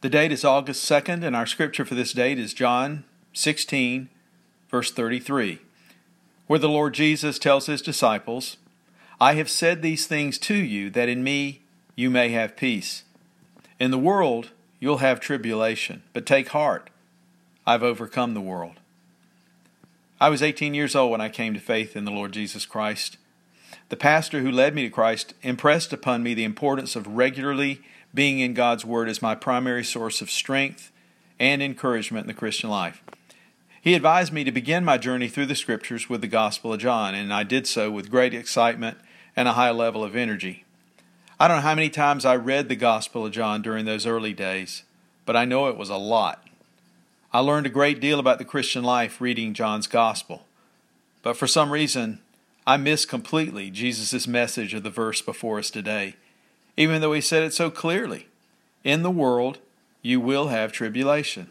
The date is August 2nd, and our scripture for this date is John 16, verse 33, where the Lord Jesus tells his disciples, I have said these things to you that in me you may have peace. In the world you'll have tribulation, but take heart. I've overcome the world. I was 18 years old when I came to faith in the Lord Jesus Christ. The pastor who led me to Christ impressed upon me the importance of regularly being in God's Word is my primary source of strength and encouragement in the Christian life. He advised me to begin my journey through the Scriptures with the Gospel of John, and I did so with great excitement and a high level of energy. I don't know how many times I read the Gospel of John during those early days, but I know it was a lot. I learned a great deal about the Christian life reading John's Gospel, but for some reason, I miss completely Jesus' message of the verse before us today, even though he said it so clearly. In the world, you will have tribulation.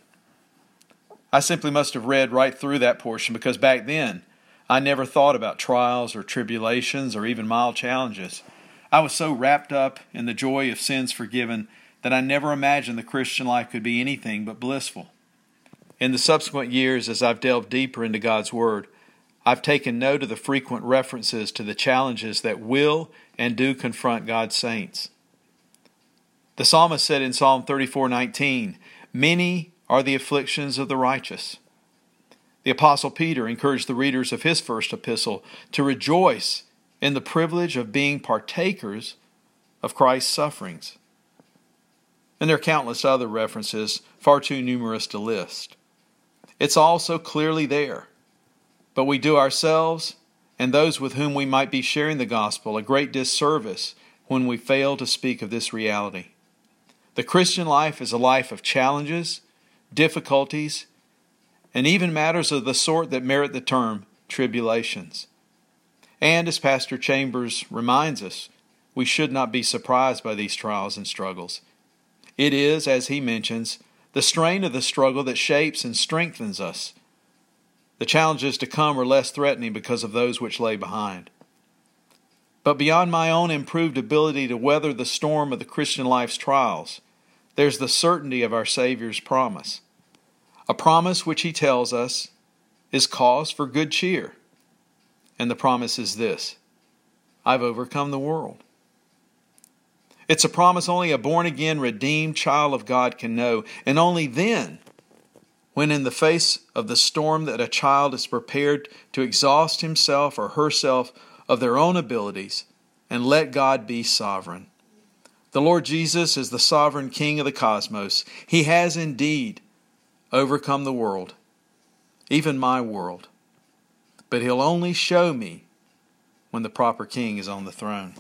I simply must have read right through that portion because back then I never thought about trials or tribulations or even mild challenges. I was so wrapped up in the joy of sins forgiven that I never imagined the Christian life could be anything but blissful. In the subsequent years, as I've delved deeper into God's Word, I've taken note of the frequent references to the challenges that will and do confront God's saints. The psalmist said in Psalm 34:19, "Many are the afflictions of the righteous." The apostle Peter encouraged the readers of his first epistle to rejoice in the privilege of being partakers of Christ's sufferings. And there are countless other references, far too numerous to list. It's all so clearly there but we do ourselves and those with whom we might be sharing the gospel a great disservice when we fail to speak of this reality. The Christian life is a life of challenges, difficulties, and even matters of the sort that merit the term tribulations. And as Pastor Chambers reminds us, we should not be surprised by these trials and struggles. It is, as he mentions, the strain of the struggle that shapes and strengthens us the challenges to come are less threatening because of those which lay behind. But beyond my own improved ability to weather the storm of the Christian life's trials, there's the certainty of our Savior's promise. A promise which he tells us is cause for good cheer. And the promise is this I've overcome the world. It's a promise only a born again, redeemed child of God can know, and only then when in the face of the storm that a child is prepared to exhaust himself or herself of their own abilities and let God be sovereign. The Lord Jesus is the sovereign King of the cosmos. He has indeed overcome the world, even my world. But He'll only show me when the proper King is on the throne.